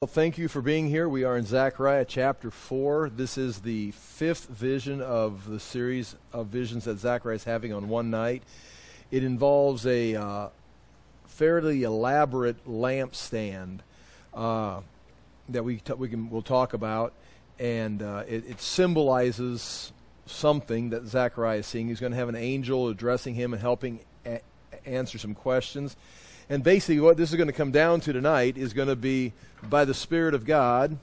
Well, thank you for being here. We are in Zechariah chapter 4. This is the fifth vision of the series of visions that Zechariah is having on one night. It involves a uh, fairly elaborate lampstand uh, that we, t- we can, we'll talk about, and uh, it, it symbolizes something that Zechariah is seeing. He's going to have an angel addressing him and helping a- answer some questions. And basically, what this is going to come down to tonight is going to be by the Spirit of God,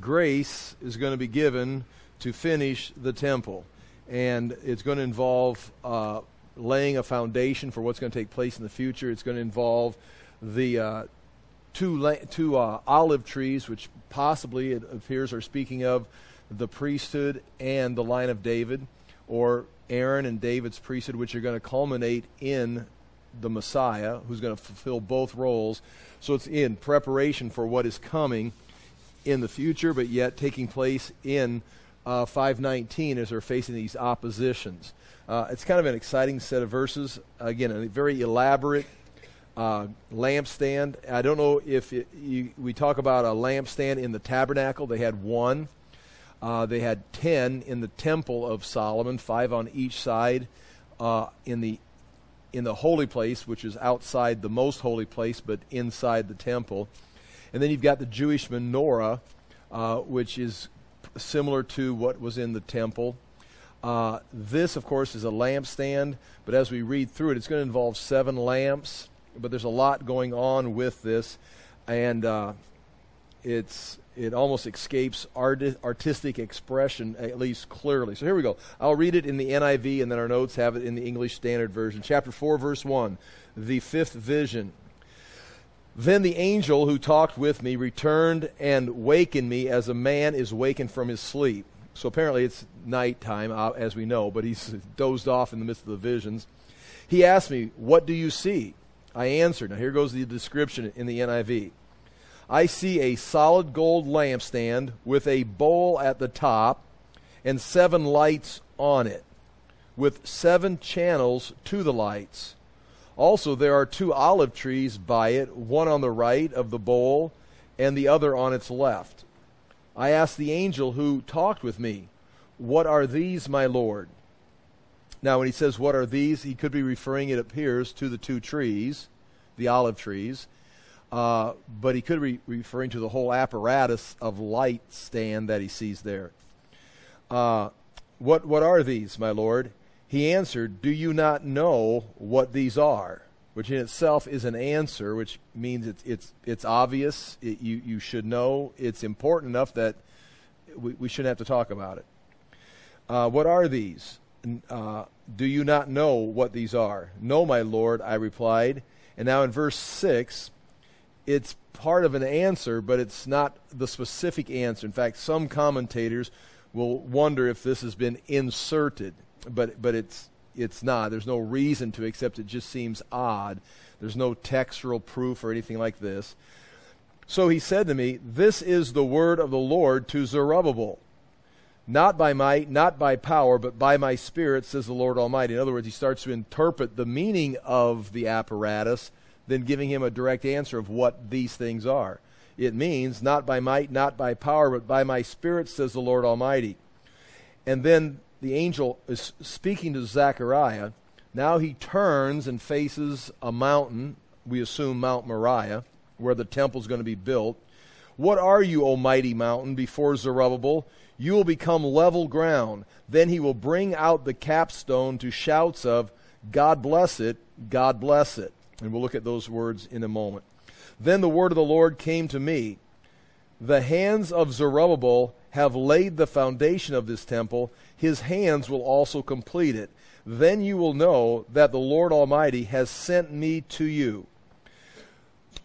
grace is going to be given to finish the temple. And it's going to involve uh, laying a foundation for what's going to take place in the future. It's going to involve the uh, two, la- two uh, olive trees, which possibly it appears are speaking of the priesthood and the line of David, or Aaron and David's priesthood, which are going to culminate in the Messiah, who's going to fulfill both roles. So it's in preparation for what is coming in the future, but yet taking place in uh, 519 as they're facing these oppositions. Uh, it's kind of an exciting set of verses. Again, a very elaborate uh, lampstand. I don't know if it, you, we talk about a lampstand in the tabernacle. They had one. Uh, they had ten in the temple of Solomon, five on each side. Uh, in the in the holy place, which is outside the most holy place, but inside the temple. And then you've got the Jewish menorah, uh, which is similar to what was in the temple. Uh, this, of course, is a lampstand, but as we read through it, it's going to involve seven lamps. But there's a lot going on with this, and uh, it's it almost escapes arti- artistic expression, at least clearly. So here we go. I'll read it in the NIV, and then our notes have it in the English Standard Version. Chapter 4, verse 1, the fifth vision. Then the angel who talked with me returned and wakened me as a man is wakened from his sleep. So apparently it's nighttime, uh, as we know, but he's dozed off in the midst of the visions. He asked me, What do you see? I answered. Now here goes the description in the NIV. I see a solid gold lampstand with a bowl at the top and seven lights on it, with seven channels to the lights. Also, there are two olive trees by it, one on the right of the bowl and the other on its left. I asked the angel who talked with me, What are these, my Lord? Now, when he says, What are these? he could be referring, it appears, to the two trees, the olive trees. Uh, but he could be referring to the whole apparatus of light stand that he sees there. Uh, what, what are these, my Lord? He answered, Do you not know what these are? Which in itself is an answer, which means it's, it's, it's obvious. It, you, you should know. It's important enough that we, we shouldn't have to talk about it. Uh, what are these? Uh, do you not know what these are? No, my Lord, I replied. And now in verse 6, it's part of an answer, but it's not the specific answer. In fact, some commentators will wonder if this has been inserted, but but it's it's not. There's no reason to accept it. Just seems odd. There's no textual proof or anything like this. So he said to me, This is the word of the Lord to Zerubbabel. Not by might, not by power, but by my spirit, says the Lord Almighty. In other words, he starts to interpret the meaning of the apparatus than giving him a direct answer of what these things are. It means, not by might, not by power, but by my spirit, says the Lord Almighty. And then the angel is speaking to Zechariah. Now he turns and faces a mountain, we assume Mount Moriah, where the temple is going to be built. What are you, O mighty mountain, before Zerubbabel? You will become level ground. Then he will bring out the capstone to shouts of, God bless it, God bless it. And we'll look at those words in a moment. Then the word of the Lord came to me The hands of Zerubbabel have laid the foundation of this temple, his hands will also complete it. Then you will know that the Lord Almighty has sent me to you.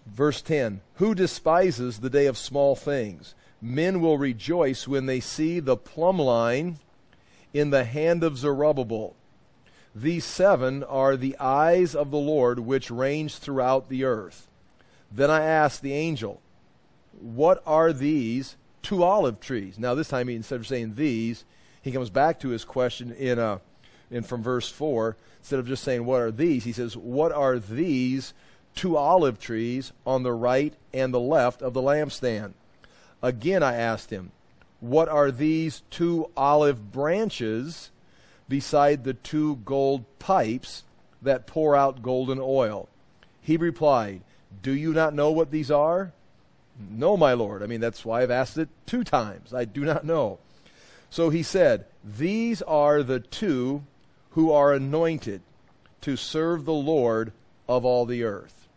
Verse 10 Who despises the day of small things? Men will rejoice when they see the plumb line in the hand of Zerubbabel these seven are the eyes of the Lord which range throughout the earth. Then I asked the angel, What are these two olive trees? Now, this time, instead of saying these, he comes back to his question in, a, in from verse 4. Instead of just saying, What are these? He says, What are these two olive trees on the right and the left of the lampstand. Again I asked him, What are these two olive branches beside the two gold pipes that pour out golden oil? He replied, Do you not know what these are? No, my Lord. I mean, that's why I've asked it two times. I do not know. So he said, These are the two who are anointed to serve the Lord of all the earth.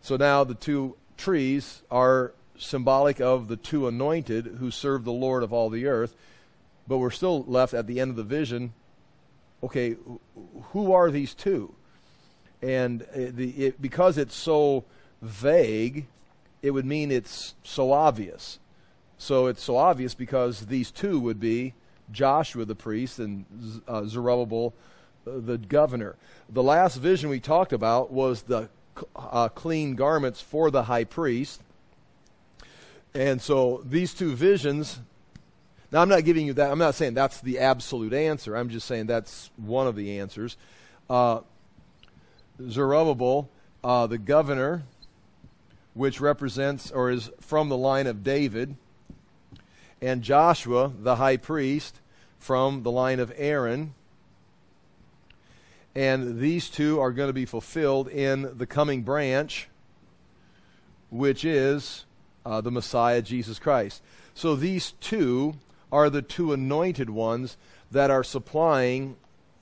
So now the two trees are symbolic of the two anointed who serve the Lord of all the earth, but we're still left at the end of the vision. Okay, who are these two? And it, it, because it's so vague, it would mean it's so obvious. So it's so obvious because these two would be Joshua the priest and uh, Zerubbabel uh, the governor. The last vision we talked about was the uh, clean garments for the high priest. And so these two visions. Now, I'm not giving you that. I'm not saying that's the absolute answer. I'm just saying that's one of the answers. Uh, Zerubbabel, uh, the governor, which represents or is from the line of David, and Joshua, the high priest, from the line of Aaron. And these two are going to be fulfilled in the coming branch, which is uh, the Messiah, Jesus Christ. So these two are the two anointed ones that are supplying,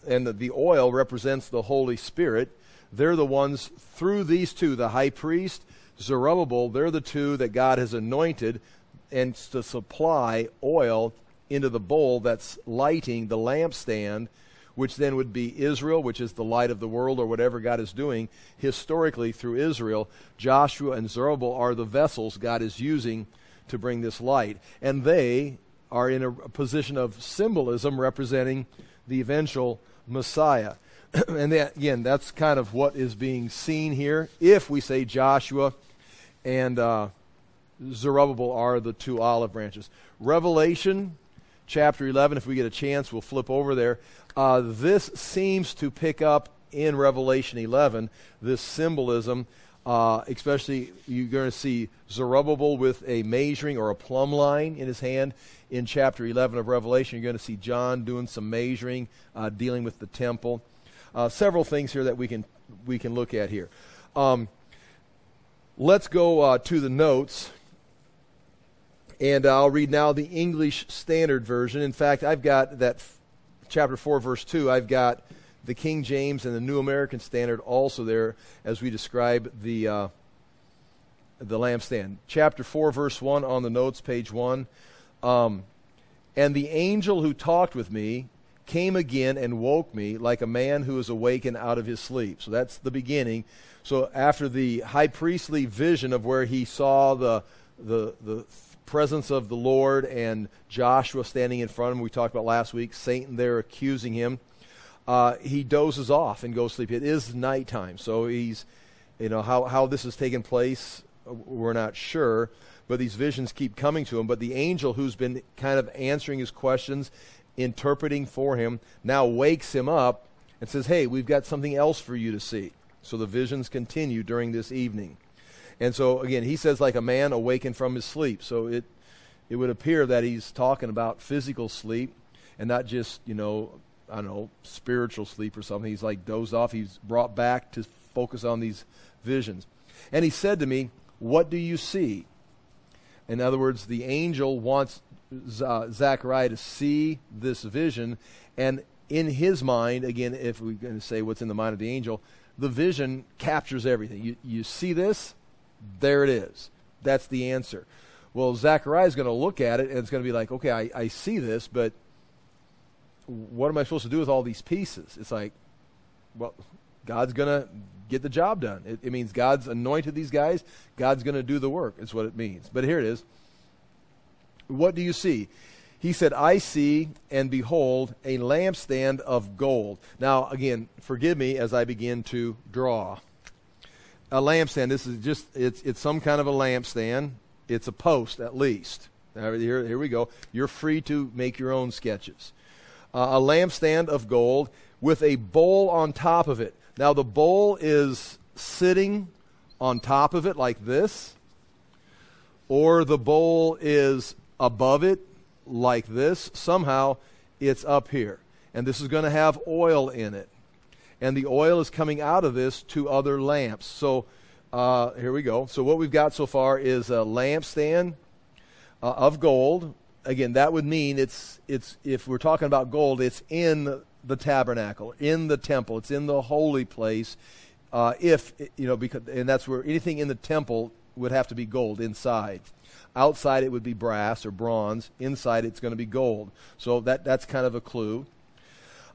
and the, the oil represents the Holy Spirit. They're the ones through these two, the high priest, Zerubbabel, they're the two that God has anointed and to supply oil into the bowl that's lighting the lampstand, which then would be Israel, which is the light of the world, or whatever God is doing historically through Israel. Joshua and Zerubbabel are the vessels God is using to bring this light. And they are in a position of symbolism representing the eventual Messiah. and that, again, that's kind of what is being seen here. If we say Joshua and uh, Zerubbabel are the two olive branches. Revelation chapter 11, if we get a chance, we'll flip over there. Uh, this seems to pick up in Revelation 11 this symbolism. Uh, especially, you're going to see Zerubbabel with a measuring or a plumb line in his hand in chapter 11 of Revelation. You're going to see John doing some measuring, uh, dealing with the temple. Uh, several things here that we can we can look at here. Um, let's go uh, to the notes and I'll read now the English Standard Version. In fact, I've got that f- chapter 4, verse 2. I've got the King James and the New American Standard also there as we describe the, uh, the lampstand. Chapter 4, verse 1 on the notes, page 1. Um, and the angel who talked with me came again and woke me like a man who is awakened out of his sleep. So that's the beginning. So after the high priestly vision of where he saw the the the presence of the Lord and Joshua standing in front of him. We talked about last week, Satan there accusing him. Uh, he dozes off and goes to sleep. It is nighttime, so he's, you know, how, how this has taken place, we're not sure, but these visions keep coming to him. But the angel who's been kind of answering his questions, interpreting for him, now wakes him up and says, Hey, we've got something else for you to see. So the visions continue during this evening. And so again, he says like a man awakened from his sleep. So it it would appear that he's talking about physical sleep and not just, you know, I don't know, spiritual sleep or something. He's like dozed off. He's brought back to focus on these visions. And he said to me, What do you see? In other words, the angel wants uh, Zechariah to see this vision. And in his mind, again, if we're going to say what's in the mind of the angel, the vision captures everything. You, you see this? There it is. That's the answer. Well, Zechariah is going to look at it and it's going to be like, okay, I, I see this, but what am I supposed to do with all these pieces? It's like, well, God's going to get the job done. It, it, means God's anointed these guys. God's going to do the work. It's what it means. But here it is. What do you see? He said, I see and behold a lampstand of gold. Now, again, forgive me as I begin to draw a lampstand. This is just it's it's some kind of a lampstand. It's a post at least. Now, here, here we go. You're free to make your own sketches. Uh, a lampstand of gold with a bowl on top of it. Now the bowl is sitting on top of it like this, or the bowl is above it like this. Somehow it's up here. And this is going to have oil in it. And the oil is coming out of this to other lamps. So uh, here we go. So what we've got so far is a lampstand uh, of gold. Again, that would mean it's it's if we're talking about gold, it's in the tabernacle, in the temple, it's in the holy place. Uh, if you know, because and that's where anything in the temple would have to be gold inside. Outside it would be brass or bronze. Inside it's going to be gold. So that that's kind of a clue.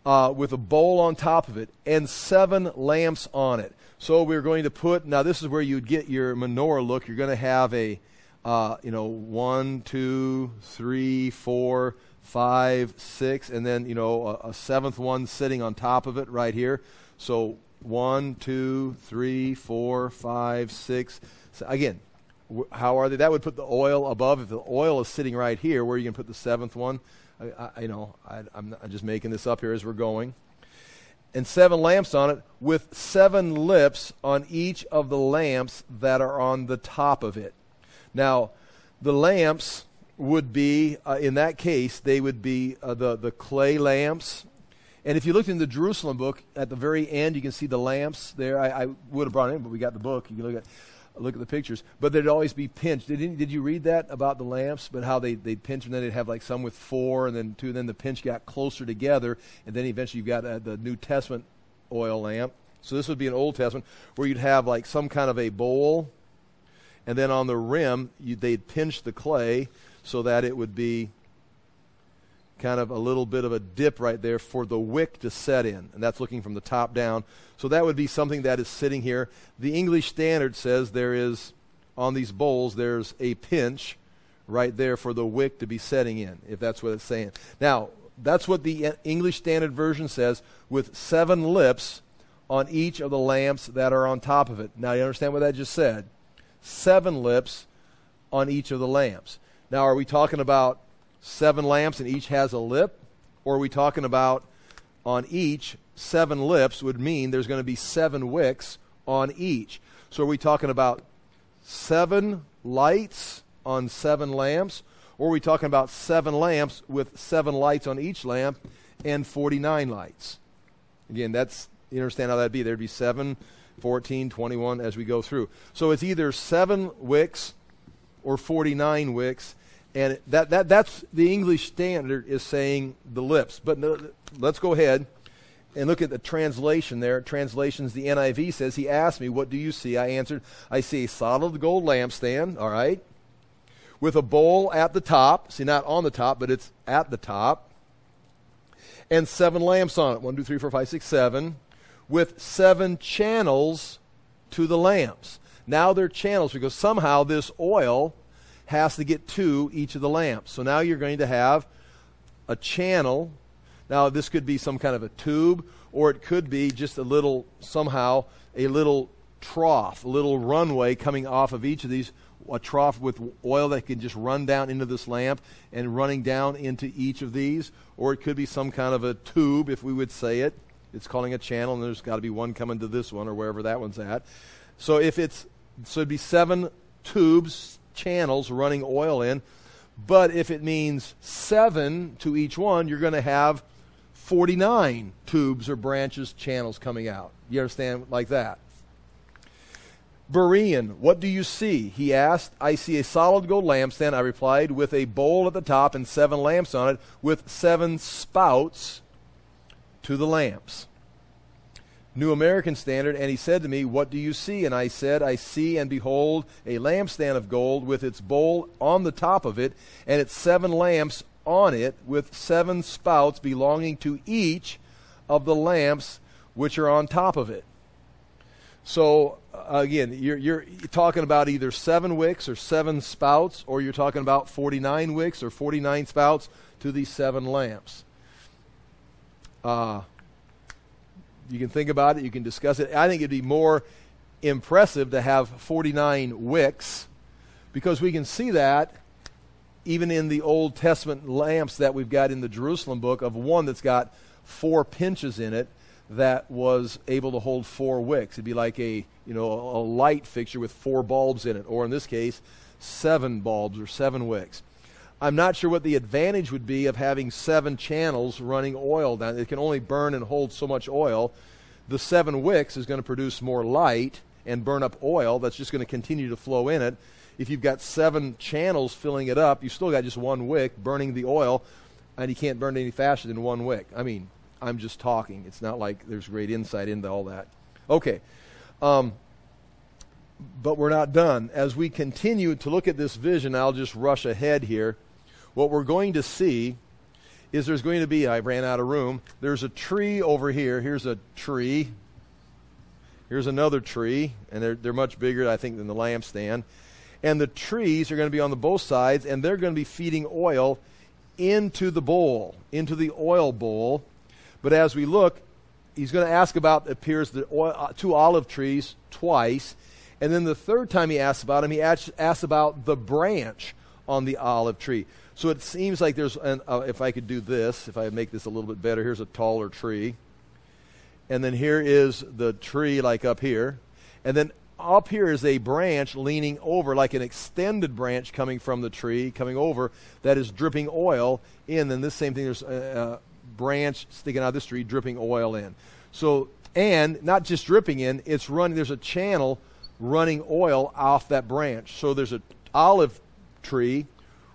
Uh, with a bowl on top of it and seven lamps on it. So we're going to put now. This is where you'd get your menorah look. You're going to have a uh, you know one, two, three, four, five, six, and then you know a, a seventh one sitting on top of it right here. So one, two, three, four, five, six. So again, how are they? That would put the oil above. If the oil is sitting right here, where are you can put the seventh one, I, I you know, I, I'm, I'm just making this up here as we're going. And seven lamps on it, with seven lips on each of the lamps that are on the top of it. Now, the lamps would be, uh, in that case, they would be uh, the, the clay lamps. And if you looked in the Jerusalem book, at the very end, you can see the lamps there. I, I would have brought it in, but we got the book. You can look at look at the pictures. But they'd always be pinched. Did, did you read that about the lamps? But how they, they'd pinch and then they'd have like some with four and then two. And then the pinch got closer together. And then eventually you've got uh, the New Testament oil lamp. So this would be an Old Testament where you'd have like some kind of a bowl. And then on the rim, you, they'd pinch the clay so that it would be kind of a little bit of a dip right there for the wick to set in. And that's looking from the top down. So that would be something that is sitting here. The English Standard says there is, on these bowls, there's a pinch right there for the wick to be setting in, if that's what it's saying. Now, that's what the English Standard Version says, with seven lips on each of the lamps that are on top of it. Now, you understand what that just said? Seven lips on each of the lamps. Now, are we talking about seven lamps and each has a lip? Or are we talking about on each seven lips would mean there's going to be seven wicks on each? So are we talking about seven lights on seven lamps? Or are we talking about seven lamps with seven lights on each lamp and 49 lights? Again, that's, you understand how that'd be. There'd be 7, 14, 21 as we go through. So it's either seven wicks or 49 wicks and that, that, that's the English standard is saying the lips. But no, let's go ahead and look at the translation there. Translations, the NIV says, He asked me, What do you see? I answered, I see a solid gold lampstand, all right, with a bowl at the top. See, not on the top, but it's at the top. And seven lamps on it. One, two, three, four, five, six, seven. With seven channels to the lamps. Now they're channels because somehow this oil has to get to each of the lamps. So now you're going to have a channel. Now, this could be some kind of a tube, or it could be just a little, somehow, a little trough, a little runway coming off of each of these, a trough with oil that can just run down into this lamp and running down into each of these. Or it could be some kind of a tube, if we would say it. It's calling a channel, and there's got to be one coming to this one or wherever that one's at. So if it's, so it'd be seven tubes channels running oil in. But if it means seven to each one, you're going to have 49 tubes or branches, channels coming out. You understand? Like that. Berean, what do you see? He asked. I see a solid gold lampstand, I replied, with a bowl at the top and seven lamps on it, with seven spouts to the lamps. New American Standard, and he said to me, What do you see? And I said, I see and behold a lampstand of gold with its bowl on the top of it, and its seven lamps on it, with seven spouts belonging to each of the lamps which are on top of it. So, uh, again, you're, you're talking about either seven wicks or seven spouts, or you're talking about 49 wicks or 49 spouts to these seven lamps. Uh, you can think about it, you can discuss it. I think it'd be more impressive to have 49 wicks because we can see that even in the Old Testament lamps that we've got in the Jerusalem book of one that's got four pinches in it. that was able to hold four wicks. It'd be like a you know a light fixture with four bulbs in it, or in this case, seven bulbs or seven wicks. I'm not sure what the advantage would be of having seven channels running oil down. It can only burn and hold so much oil. The seven wicks is going to produce more light and burn up oil that's just going to continue to flow in it. If you've got seven channels filling it up, you still got just one wick burning the oil, and you can't burn it any faster than one wick. I mean, I'm just talking. It's not like there's great insight into all that. Okay. Um, but we're not done. As we continue to look at this vision, I'll just rush ahead here. What we're going to see is there's going to be, I ran out of room, there's a tree over here. Here's a tree. Here's another tree, and they're, they're much bigger, I think, than the lampstand. And the trees are going to be on the both sides, and they're going to be feeding oil into the bowl, into the oil bowl. But as we look, he's going to ask about, appears, the oil, uh, two olive trees twice. And then the third time he asks about him, he asks about the branch on the olive tree. So it seems like there's, an, uh, if I could do this, if I make this a little bit better, here's a taller tree. And then here is the tree, like up here. And then up here is a branch leaning over, like an extended branch coming from the tree, coming over, that is dripping oil in. And this same thing, there's a, a branch sticking out of this tree, dripping oil in. So, and not just dripping in, it's running, there's a channel running oil off that branch. So there's an olive tree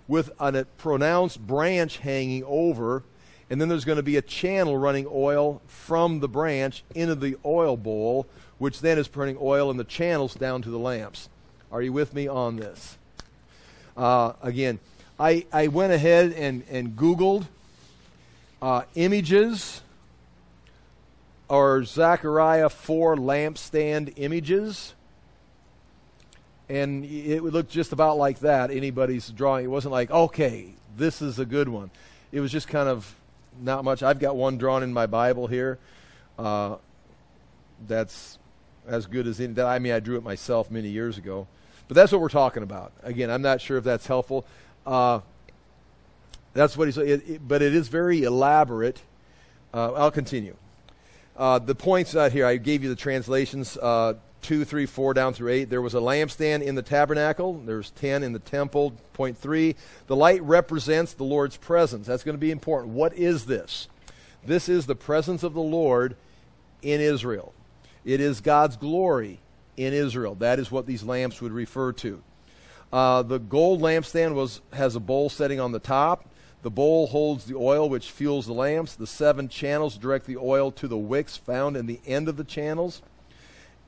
with a pronounced branch hanging over, and then there's going to be a channel running oil from the branch into the oil bowl, which then is burning oil in the channels down to the lamps. Are you with me on this? Uh, again, I, I went ahead and, and Googled uh, images or Zechariah 4 lampstand images and it would look just about like that. Anybody's drawing. It wasn't like, okay, this is a good one. It was just kind of not much. I've got one drawn in my Bible here. Uh, that's as good as any. I mean, I drew it myself many years ago, but that's what we're talking about. Again, I'm not sure if that's helpful. Uh, that's what he's. It, it, but it is very elaborate. Uh, I'll continue. Uh, the points out here, I gave you the translations. 2, 3, 4 down through 8. There was a lampstand in the tabernacle. There's 10 in the temple. Point 3. The light represents the Lord's presence. That's going to be important. What is this? This is the presence of the Lord in Israel. It is God's glory in Israel. That is what these lamps would refer to. Uh, the gold lampstand was, has a bowl setting on the top. The bowl holds the oil which fuels the lamps. The seven channels direct the oil to the wicks found in the end of the channels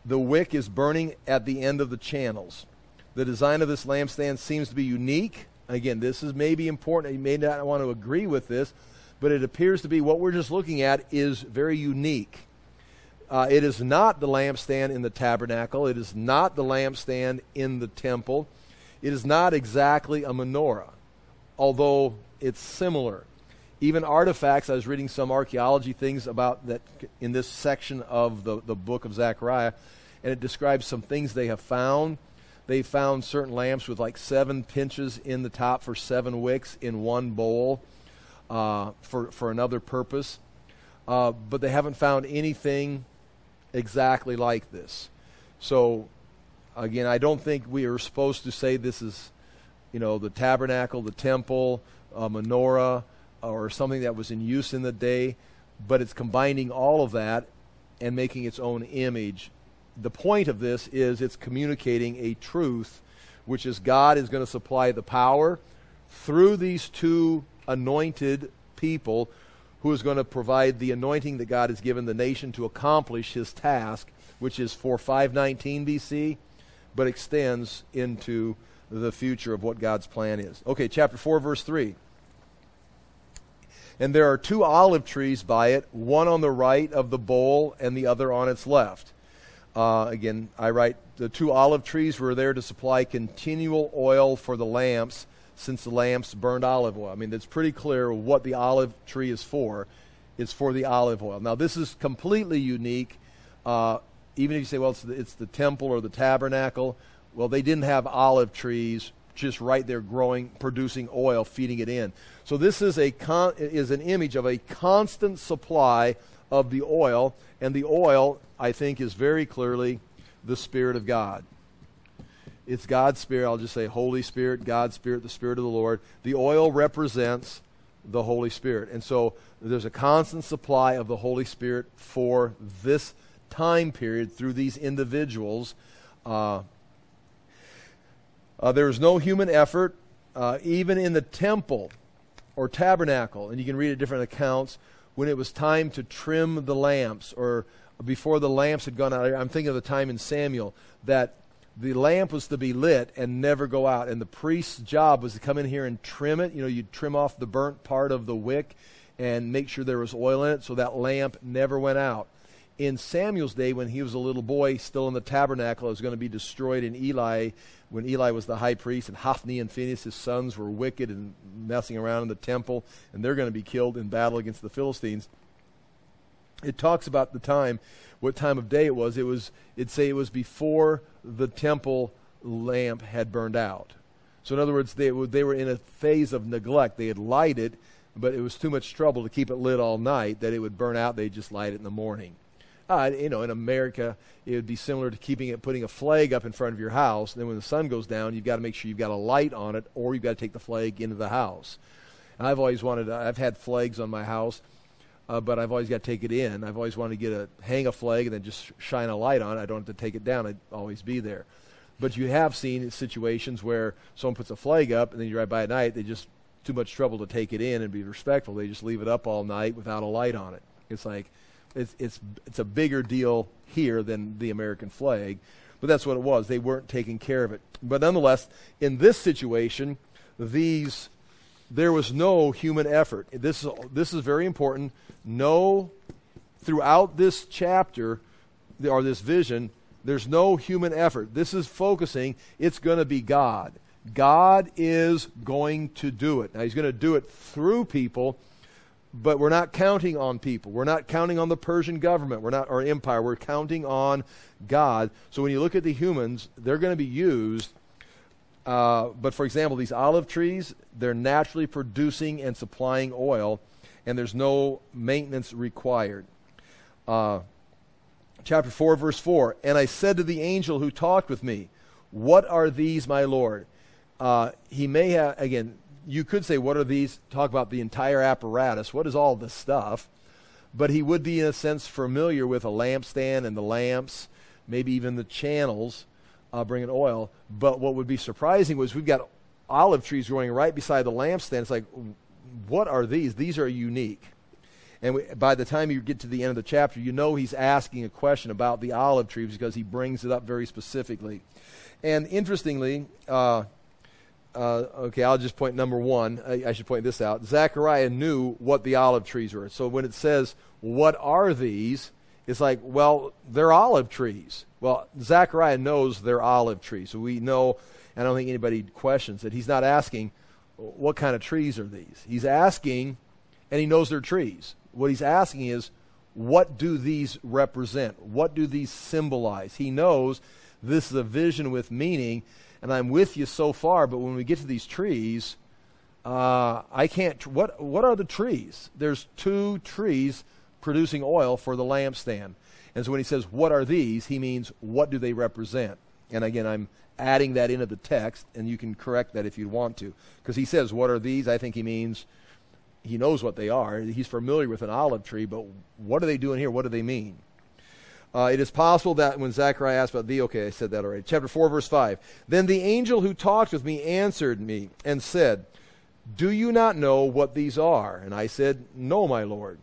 the wick is burning at the end of the channels. The design of this lampstand seems to be unique. Again, this is maybe important. You may not want to agree with this, but it appears to be what we're just looking at is very unique. Uh, it is not the lampstand in the tabernacle. It is not the lampstand in the temple. It is not exactly a menorah, although it's similar. Even artifacts, I was reading some archaeology things about that in this section of the, the book of Zechariah and it describes some things they have found. They found certain lamps with like seven pinches in the top for seven wicks in one bowl uh, for, for another purpose. Uh, but they haven't found anything exactly like this. So, again, I don't think we are supposed to say this is, you know, the tabernacle, the temple, a menorah, or something that was in use in the day, but it's combining all of that and making its own image the point of this is it's communicating a truth, which is God is going to supply the power through these two anointed people who is going to provide the anointing that God has given the nation to accomplish his task, which is for 519 BC, but extends into the future of what God's plan is. Okay, chapter 4, verse 3. And there are two olive trees by it, one on the right of the bowl and the other on its left. Uh, again, I write the two olive trees were there to supply continual oil for the lamps, since the lamps burned olive oil. I mean, it's pretty clear what the olive tree is for. It's for the olive oil. Now, this is completely unique. Uh, even if you say, well, it's the, it's the temple or the tabernacle, well, they didn't have olive trees just right there growing, producing oil, feeding it in. So this is a con- is an image of a constant supply of the oil. And the oil, I think, is very clearly the Spirit of God. It's God's Spirit. I'll just say Holy Spirit, God's Spirit, the Spirit of the Lord. The oil represents the Holy Spirit. And so there's a constant supply of the Holy Spirit for this time period through these individuals. Uh, uh, there was no human effort, uh, even in the temple or tabernacle, and you can read it different accounts, when it was time to trim the lamps or before the lamps had gone out. I'm thinking of the time in Samuel that the lamp was to be lit and never go out. And the priest's job was to come in here and trim it. You know, you'd trim off the burnt part of the wick and make sure there was oil in it so that lamp never went out. In Samuel's day, when he was a little boy, still in the tabernacle, it was going to be destroyed in Eli, when Eli was the high priest, and Hophni and Phinehas, his sons, were wicked and messing around in the temple, and they're going to be killed in battle against the Philistines. It talks about the time what time of day it was. It was it'd say it was before the temple lamp had burned out. So in other words, they they were in a phase of neglect. They had lighted, but it was too much trouble to keep it lit all night that it would burn out. They'd just light it in the morning. Uh, you know, in America, it would be similar to keeping it, putting a flag up in front of your house. Then when the sun goes down, you've got to make sure you've got a light on it, or you've got to take the flag into the house. And I've always wanted. I've had flags on my house uh, but I've always got to take it in. I've always wanted to get a hang a flag and then just shine a light on it. I don't have to take it down. I'd always be there. But you have seen situations where someone puts a flag up and then you drive by at night. They just too much trouble to take it in and be respectful. They just leave it up all night without a light on it. It's like it's it's it's a bigger deal here than the American flag. But that's what it was. They weren't taking care of it. But nonetheless, in this situation, these there was no human effort. This is, this is very important. No, throughout this chapter, or this vision, there's no human effort. This is focusing, it's going to be God. God is going to do it. Now, He's going to do it through people, but we're not counting on people. We're not counting on the Persian government. We're not, our empire. We're counting on God. So when you look at the humans, they're going to be used uh, but for example, these olive trees, they're naturally producing and supplying oil, and there's no maintenance required. Uh, chapter 4, verse 4 And I said to the angel who talked with me, What are these, my Lord? Uh, he may have, again, you could say, What are these? Talk about the entire apparatus. What is all this stuff? But he would be, in a sense, familiar with a lampstand and the lamps, maybe even the channels uh, bringing oil. But what would be surprising was we've got olive trees growing right beside the lampstand. It's like, what are these? These are unique. And we, by the time you get to the end of the chapter, you know he's asking a question about the olive trees because he brings it up very specifically. And interestingly, uh, uh, okay, I'll just point number one. I, I, should point this out. Zechariah knew what the olive trees were. So when it says, What are these? It's like, well, they're olive trees. Well, Zechariah knows they're olive trees. So we know, I don't think anybody questions it. He's not asking, what kind of trees are these? He's asking, and he knows they're trees. What he's asking is, what do these represent? What do these symbolize? He knows this is a vision with meaning, and I'm with you so far, but when we get to these trees, uh, I can't. Tr- what, what are the trees? There's two trees producing oil for the lampstand. And so when he says, What are these? he means, What do they represent? And again, I'm adding that into the text, and you can correct that if you want to. Because he says, What are these? I think he means he knows what they are. He's familiar with an olive tree, but what are they doing here? What do they mean? Uh, it is possible that when Zechariah asked about thee, okay, I said that already. Chapter 4, verse 5. Then the angel who talked with me answered me and said, Do you not know what these are? And I said, No, my Lord.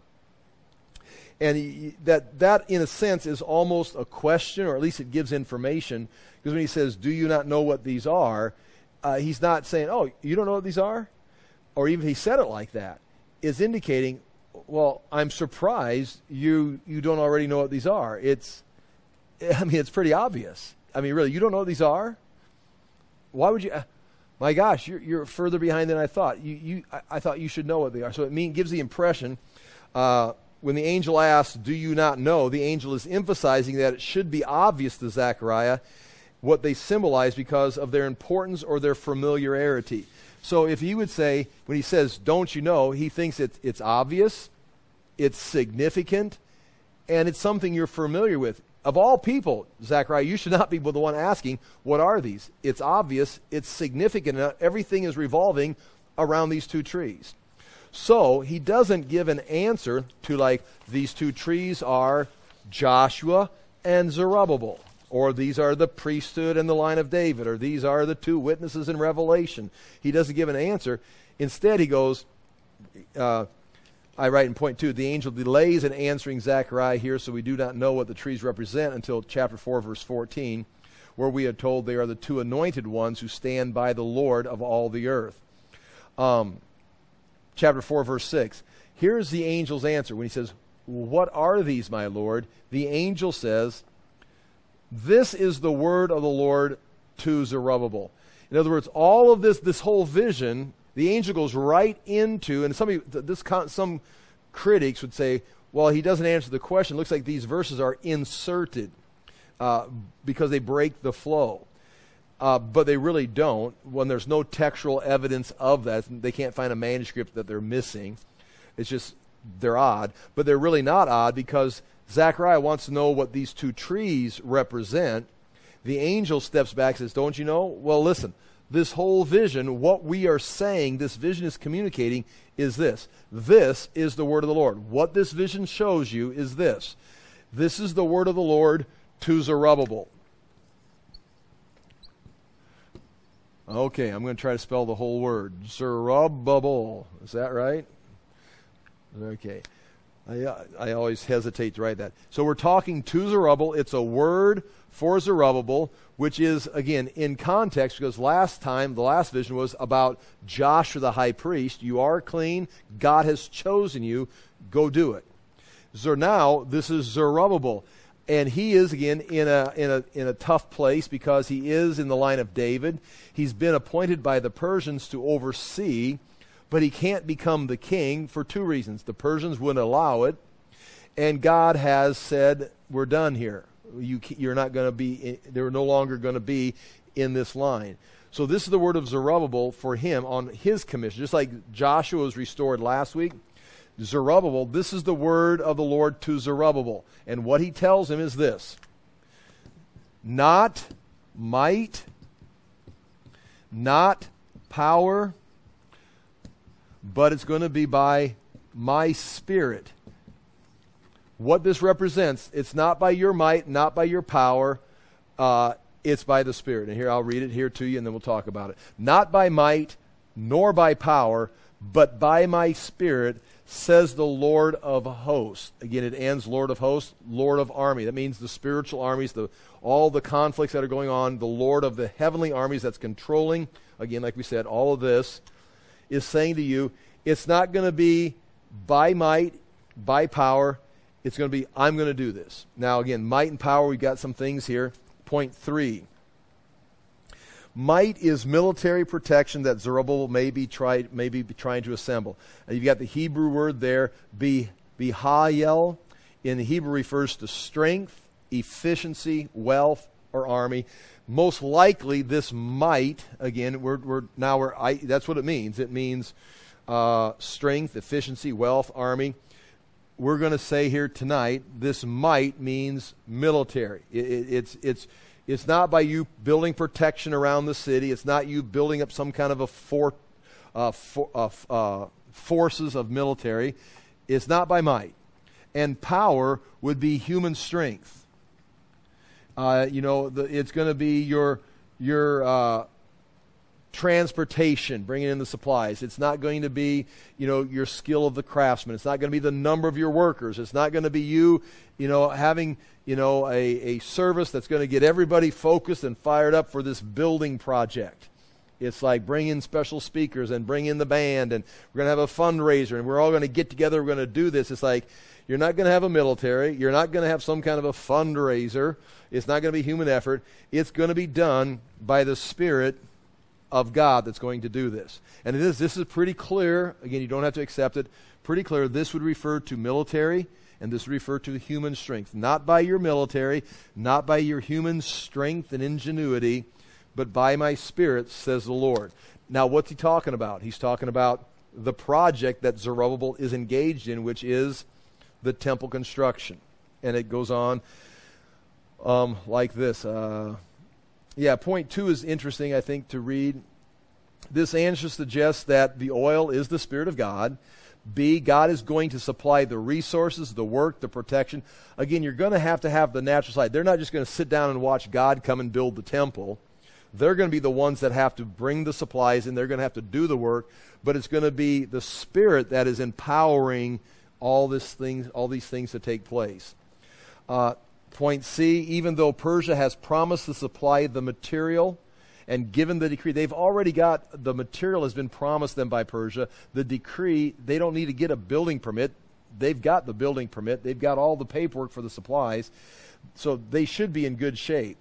And he, that, that, in a sense, is almost a question, or at least it gives information. Because when he says, Do you not know what these are? Uh, he's not saying, Oh, you don't know what these are? Or even he said it like that, is indicating, Well, I'm surprised you, you don't already know what these are. It's, I mean, it's pretty obvious. I mean, really, you don't know what these are? Why would you? Uh, my gosh, you're, you're further behind than I thought. You, you, I, I, thought you should know what they are. So it mean, gives the impression uh, when the angel asks, Do you not know? the angel is emphasizing that it should be obvious to Zechariah what they symbolize because of their importance or their familiarity. So if he would say, when he says, Don't you know, he thinks it's, it's obvious, it's significant, and it's something you're familiar with. Of all people, Zechariah, you should not be the one asking, What are these? It's obvious, it's significant, everything is revolving around these two trees. So he doesn't give an answer to, like, these two trees are Joshua and Zerubbabel, or these are the priesthood and the line of David, or these are the two witnesses in Revelation. He doesn't give an answer. Instead, he goes, uh, I write in point two, the angel delays in answering Zechariah here, so we do not know what the trees represent until chapter 4, verse 14, where we are told they are the two anointed ones who stand by the Lord of all the earth. Um, chapter 4, verse 6. Here's the angel's answer when he says, What are these, my Lord? The angel says, This is the word of the Lord to Zerubbabel. In other words, all of this, this whole vision the angel goes right into, and some, this, some critics would say, well, he doesn't answer the question. It looks like these verses are inserted uh, because they break the flow. Uh, but they really don't. When there's no textual evidence of that, they can't find a manuscript that they're missing. It's just they're odd. But they're really not odd because Zechariah wants to know what these two trees represent. The angel steps back and says, Don't you know? Well, listen, this whole vision, what we are saying, this vision is communicating, is this. This is the word of the Lord. What this vision shows you is this. This is the word of the Lord to Zerubbabel. Okay, I'm going to try to spell the whole word. Zerubbabel. Is that right? Okay. I, I always hesitate to write that. So we're talking to Zerubbabel. It's a word for Zerubbabel, which is, again, in context, because last time, the last vision was about Joshua the high priest. You are clean. God has chosen you. Go do it. So now, this is Zerubbabel. And he is, again, in a, in, a, in a tough place because he is in the line of David. He's been appointed by the Persians to oversee, but he can't become the king for two reasons. The Persians wouldn't allow it, and God has said, We're done here you, you're not going to be, they're no longer going to be in this line. So this is the word of Zerubbabel for him on his commission. Just like Joshua was restored last week, Zerubbabel, this is the word of the Lord to Zerubbabel. And what he tells him is this not might, not power, but it's going to be by my spirit what this represents, it's not by your might, not by your power, uh, it's by the Spirit. And here, I'll read it here to you and then we'll talk about it. Not by might, nor by power, but by my Spirit, says the Lord of hosts. Again, it ends Lord of hosts, Lord of army. That means the spiritual armies, the, all the conflicts that are going on, the Lord of the heavenly armies that's controlling, again, like we said, all of this, is saying to you, it's not going to be by might, by power, it's going to be, I'm going to do this. Now, again, might and power, we've got some things here. Point three. Might is military protection that Zerubbabel may be, try, may be trying to assemble. And you've got the Hebrew word there, be, behayel. In the Hebrew refers to strength, efficiency, wealth, or army. Most likely, this might, again, we're, we're now we're, I, that's what it means. It means uh, strength, efficiency, wealth, army we're going to say here tonight this might means military. It, it, it's, it's, it's not by you building protection around the city, it's not you building up some kind of a fort, uh, for, uh, uh, forces of military. It's not by might. And power would be human strength. Uh, you know, the, it's going to be your, your uh, transportation, bringing in the supplies. It's not going to be, you know, your skill of the craftsman. It's not going to be the number of your workers. It's not going to be you, you know, having, you know, a, a service that's going to get everybody focused and fired up for this building project. It's like bring in special speakers and bring in the band and we're going to have a fundraiser and we're all going to get together. We're going to do this. It's like you're not going to have a military. You're not going to have some kind of a fundraiser. It's not going to be human effort. It's going to be done by the Spirit of God that's going to do this. And it is, this is pretty clear. Again, you don't have to accept it. Pretty clear. This would refer to military, and this would refer to human strength. Not by your military, not by your human strength and ingenuity, but by my spirit, says the Lord. Now, what's he talking about? He's talking about the project that Zerubbabel is engaged in, which is the temple construction. and it goes on um, like this. Uh, yeah, point two is interesting, I think, to read. This answer suggests that the oil is the Spirit of God. B, God is going to supply the resources, the work, the protection. Again, you're going to have to have the natural side. They're not just going to sit down and watch God come and build the temple. They're going to be the ones that have to bring the supplies and they're going to have to do the work, but it's going to be the Spirit that is empowering all, this all these things to take place. Uh, point C, even though Persia has promised to supply the material, and given the decree, they've already got the material has been promised them by Persia. The decree, they don't need to get a building permit. They've got the building permit. They've got all the paperwork for the supplies. So they should be in good shape.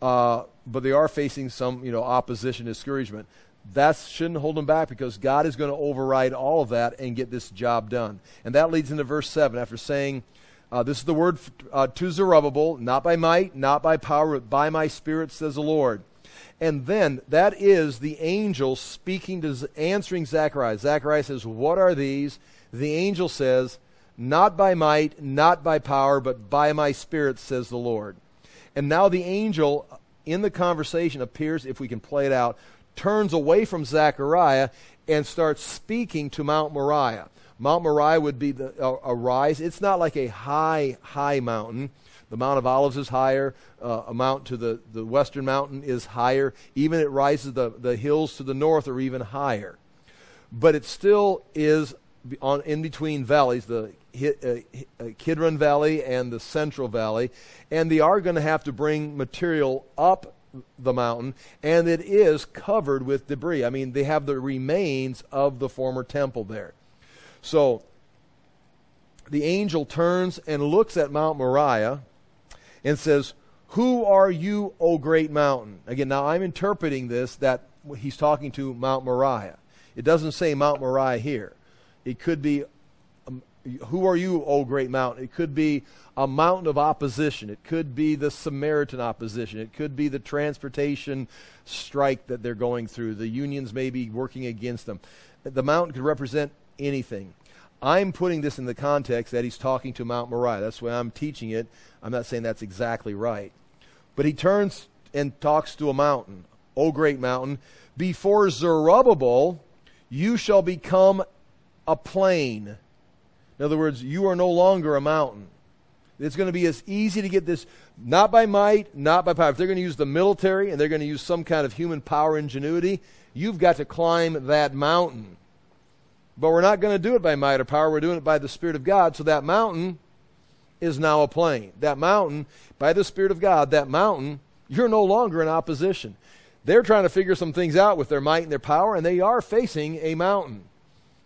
Uh, but they are facing some, you know, opposition, discouragement. That shouldn't hold them back because God is going to override all of that and get this job done. And that leads into verse 7 after saying, uh, this is the word uh, to Zerubbabel, not by might, not by power, but by my spirit, says the Lord. And then that is the angel speaking to, answering Zacharias. Zacharias says, What are these? The angel says, Not by might, not by power, but by my spirit, says the Lord. And now the angel in the conversation appears, if we can play it out, turns away from Zechariah and starts speaking to Mount Moriah. Mount Moriah would be the, a, a rise. It's not like a high, high mountain. The Mount of Olives is higher. Uh, a mount to the, the western mountain is higher. Even it rises, the, the hills to the north are even higher. But it still is on, in between valleys, the Uh, uh, Kidron Valley and the Central Valley. And they are going to have to bring material up the mountain, and it is covered with debris. I mean, they have the remains of the former temple there. So the angel turns and looks at Mount Moriah and says, Who are you, O great mountain? Again, now I'm interpreting this that he's talking to Mount Moriah. It doesn't say Mount Moriah here. It could be, Who are you, O great mountain? It could be a mountain of opposition. It could be the Samaritan opposition. It could be the transportation strike that they're going through. The unions may be working against them. The mountain could represent anything. I'm putting this in the context that he's talking to Mount Moriah. That's why I'm teaching it. I'm not saying that's exactly right. But he turns and talks to a mountain. O great mountain, before Zerubbabel, you shall become a plain. In other words, you are no longer a mountain. It's going to be as easy to get this, not by might, not by power. If they're going to use the military and they're going to use some kind of human power ingenuity, you've got to climb that mountain. But we're not going to do it by might or power. We're doing it by the Spirit of God. So that mountain is now a plain. That mountain, by the Spirit of God, that mountain, you're no longer in opposition. They're trying to figure some things out with their might and their power, and they are facing a mountain.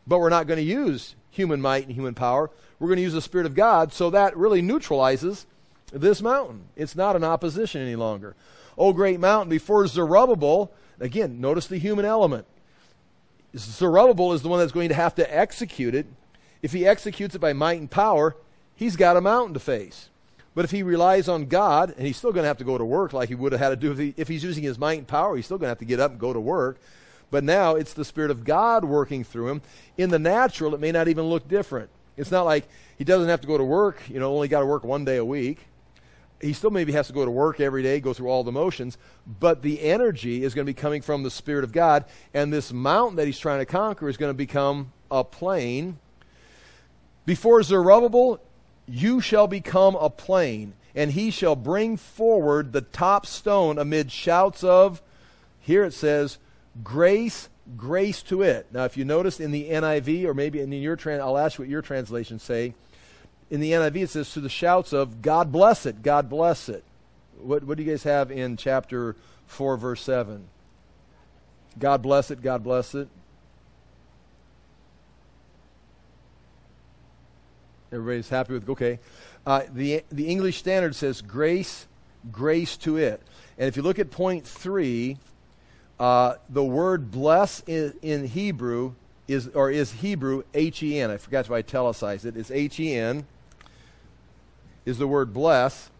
But we're not going to use human might and human power. We're going to use the Spirit of God, so that really neutralizes this mountain. It's not an opposition any longer. Oh, great mountain, before Zerubbabel, again, notice the human element. Zerubbabel is the one that's going to have to execute it. If he executes it by might and power, he's got a mountain to face. But if he relies on God, and he's still going to have to go to work like he would have had to do if, he, if he's using his might and power, he's still going to have to get up and go to work. But now it's the Spirit of God working through him. In the natural, it may not even look different. It's not like he doesn't have to go to work, you know, only got to work one day a week he still maybe has to go to work every day, go through all the motions, but the energy is going to be coming from the Spirit of God, and this mountain that he's trying to conquer is going to become a plain. Before Zerubbabel, you shall become a plain, and he shall bring forward the top stone amid shouts of, here it says, grace, grace to it. Now, if you notice in the NIV, or maybe in your, trans, I'll ask what your translations say in the NIV, it says to the shouts of God bless it, God bless it. What, what do you guys have in chapter 4, verse 7? God bless it, God bless it. Everybody's happy with, okay. Uh, the, the English Standard says grace, grace to it. And if you look at point three, uh, the word bless in, in Hebrew is, or is Hebrew H E N. I forgot to italicize it. It's H E N is the word bless.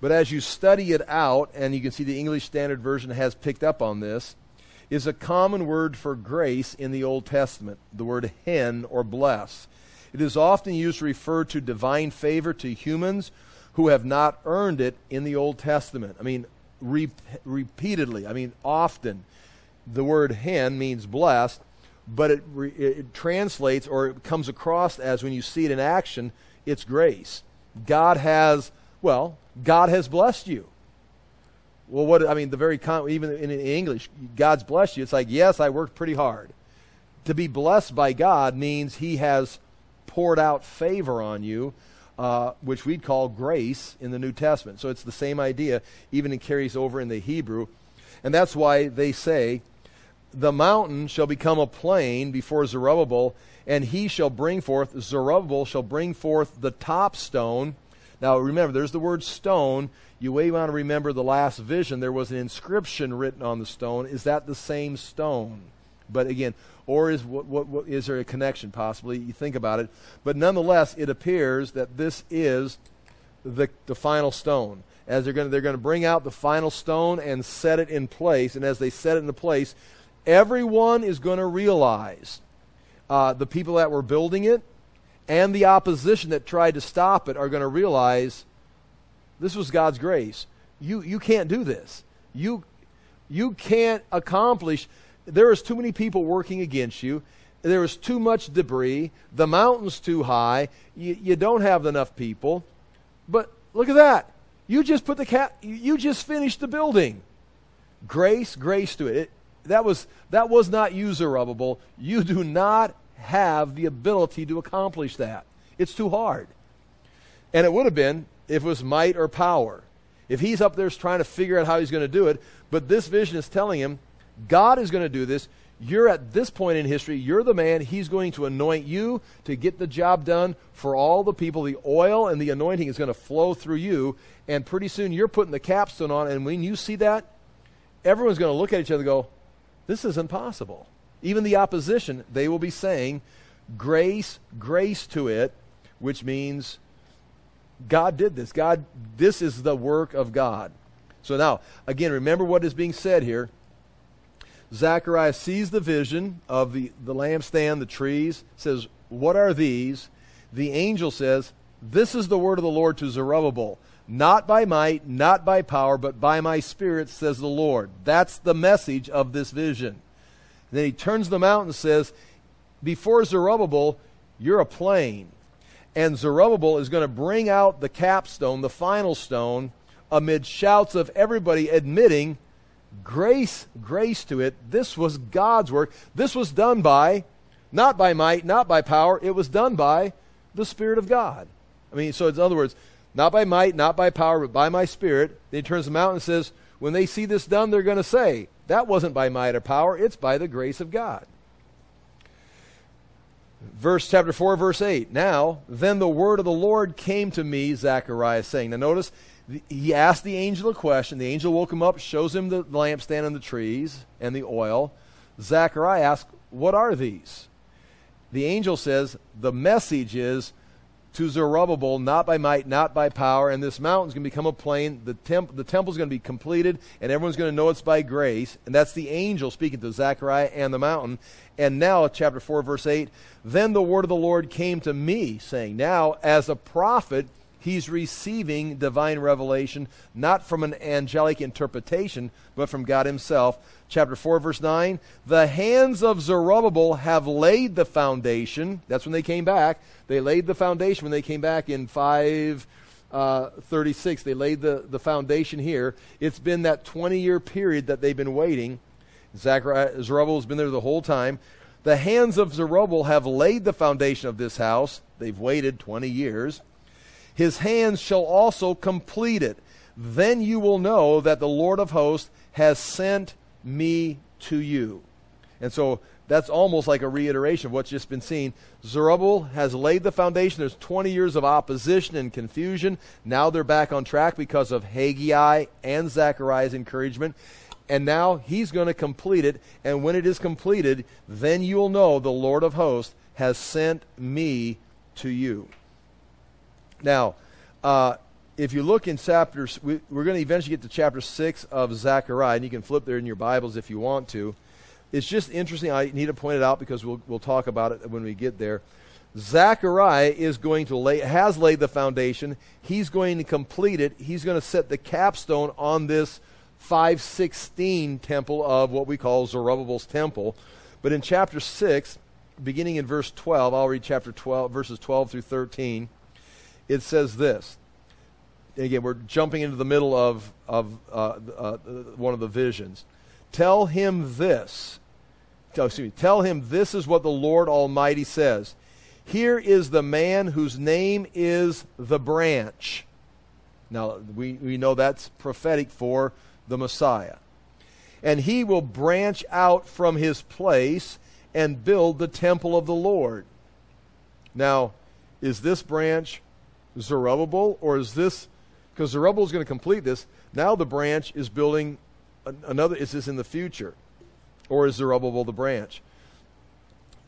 But as you study it out, and you can see the English Standard Version has picked up on this, is a common word for grace in the Old Testament, the word hen or bless. It is often used to refer to divine favor to humans who have not earned it in the Old Testament. I mean, re- repeatedly, I mean, often. The word hen means blessed, but it, it translates or it comes across as when you see it in action, it's grace. God has, well, God has blessed you. Well, what, I mean, the very, con- even in English, God's blessed you. It's like, yes, I worked pretty hard. To be blessed by God means He has poured out favor on you, uh, which we'd call grace in the New Testament. So it's the same idea, even it carries over in the Hebrew. And that's why they say, the mountain shall become a plain before Zerubbabel, and he shall bring forth, Zerubbabel shall bring forth the top stone. Now remember, there's the word stone. You may want to remember the last vision. There was an inscription written on the stone. Is that the same stone? But again, or is what, what, what is there a connection possibly? You think about it, but nonetheless, it appears that this is the the final stone. As they're going they're going to bring out the final stone and set it in place, and as they set it into place, everyone is going to realize uh, the people that were building it and the opposition that tried to stop it are going to realize this was God's grace. You you can't do this. You you can't accomplish there is too many people working against you. There is too much debris. The mountain's too high. You, you don't have enough people. But look at that. You just put the cat. You just finished the building. Grace, grace to it. it that was that was not you, Zerubbabel. You do not have the ability to accomplish that. It's too hard. And it would have been if it was might or power. If he's up there trying to figure out how he's going to do it, but this vision is telling him God is going to do this. You're at this point in history, you're the man. He's going to anoint you to get the job done for all the people. The oil and the anointing is going to flow through you. And pretty soon you're putting the capstone on. And when you see that, everyone's going to look at each other and go, This is impossible. Even the opposition, they will be saying, Grace, grace to it, which means God did this. God, this is the work of God. So now, again, remember what is being said here. Zechariah sees the vision of the, the lampstand, the trees, says, What are these? The angel says, This is the word of the Lord to Zerubbabel. Not by might, not by power, but by my spirit, says the Lord. That's the message of this vision. And then he turns the mountain and says, Before Zerubbabel, you're a plain. And Zerubbabel is going to bring out the capstone, the final stone, amid shouts of everybody admitting grace, grace to it. This was God's work. This was done by, not by might, not by power. It was done by the Spirit of God. I mean, so in other words, not by might, not by power, but by my Spirit. Then he turns them out and says, when they see this done, they're going to say, that wasn't by might or power, it's by the grace of God. Verse chapter 4, verse 8. Now, then the word of the Lord came to me, Zechariah, saying. Now notice, he asked the angel a question. The angel woke him up, shows him the lampstand and the trees and the oil. Zechariah asked, What are these? The angel says, The message is to Zerubbabel, not by might, not by power, and this mountain's going to become a plain. The, temp- the temple's going to be completed, and everyone's going to know it's by grace. And that's the angel speaking to Zechariah and the mountain. And now, chapter 4, verse 8, then the word of the Lord came to me, saying, Now, as a prophet, he's receiving divine revelation, not from an angelic interpretation, but from God himself. Chapter 4, verse 9 The hands of Zerubbabel have laid the foundation. That's when they came back. They laid the foundation when they came back in 5. Uh, 36. They laid the, the foundation here. It's been that 20 year period that they've been waiting. Zechariah, Zerubbabel's been there the whole time. The hands of Zerubbabel have laid the foundation of this house. They've waited 20 years. His hands shall also complete it. Then you will know that the Lord of hosts has sent me to you. And so that's almost like a reiteration of what's just been seen. Zerubbabel has laid the foundation. There's 20 years of opposition and confusion. Now they're back on track because of Haggai and Zechariah's encouragement. And now he's going to complete it. And when it is completed, then you'll know the Lord of hosts has sent me to you. Now, uh, if you look in chapters, we, are going to eventually get to chapter 6 of Zechariah, and you can flip there in your Bibles if you want to. It's just interesting. I need to point it out because we'll, we'll talk about it when we get there. Zechariah is going to lay, has laid the foundation. He's going to complete it. He's going to set the capstone on this 516 temple of what we call Zerubbabel's temple. But in chapter 6, beginning in verse 12, I'll read chapter 12, verses 12 through 13. It says this. Again, we're jumping into the middle of, of uh, uh, one of the visions. Tell him this. Tell, excuse me, tell him this is what the Lord Almighty says. Here is the man whose name is the branch. Now, we, we know that's prophetic for the Messiah. And he will branch out from his place and build the temple of the Lord. Now, is this branch Zerubbabel, or is this, because Zerubbabel is going to complete this, now the branch is building another, is this in the future? Or is the Zerubbabel the branch?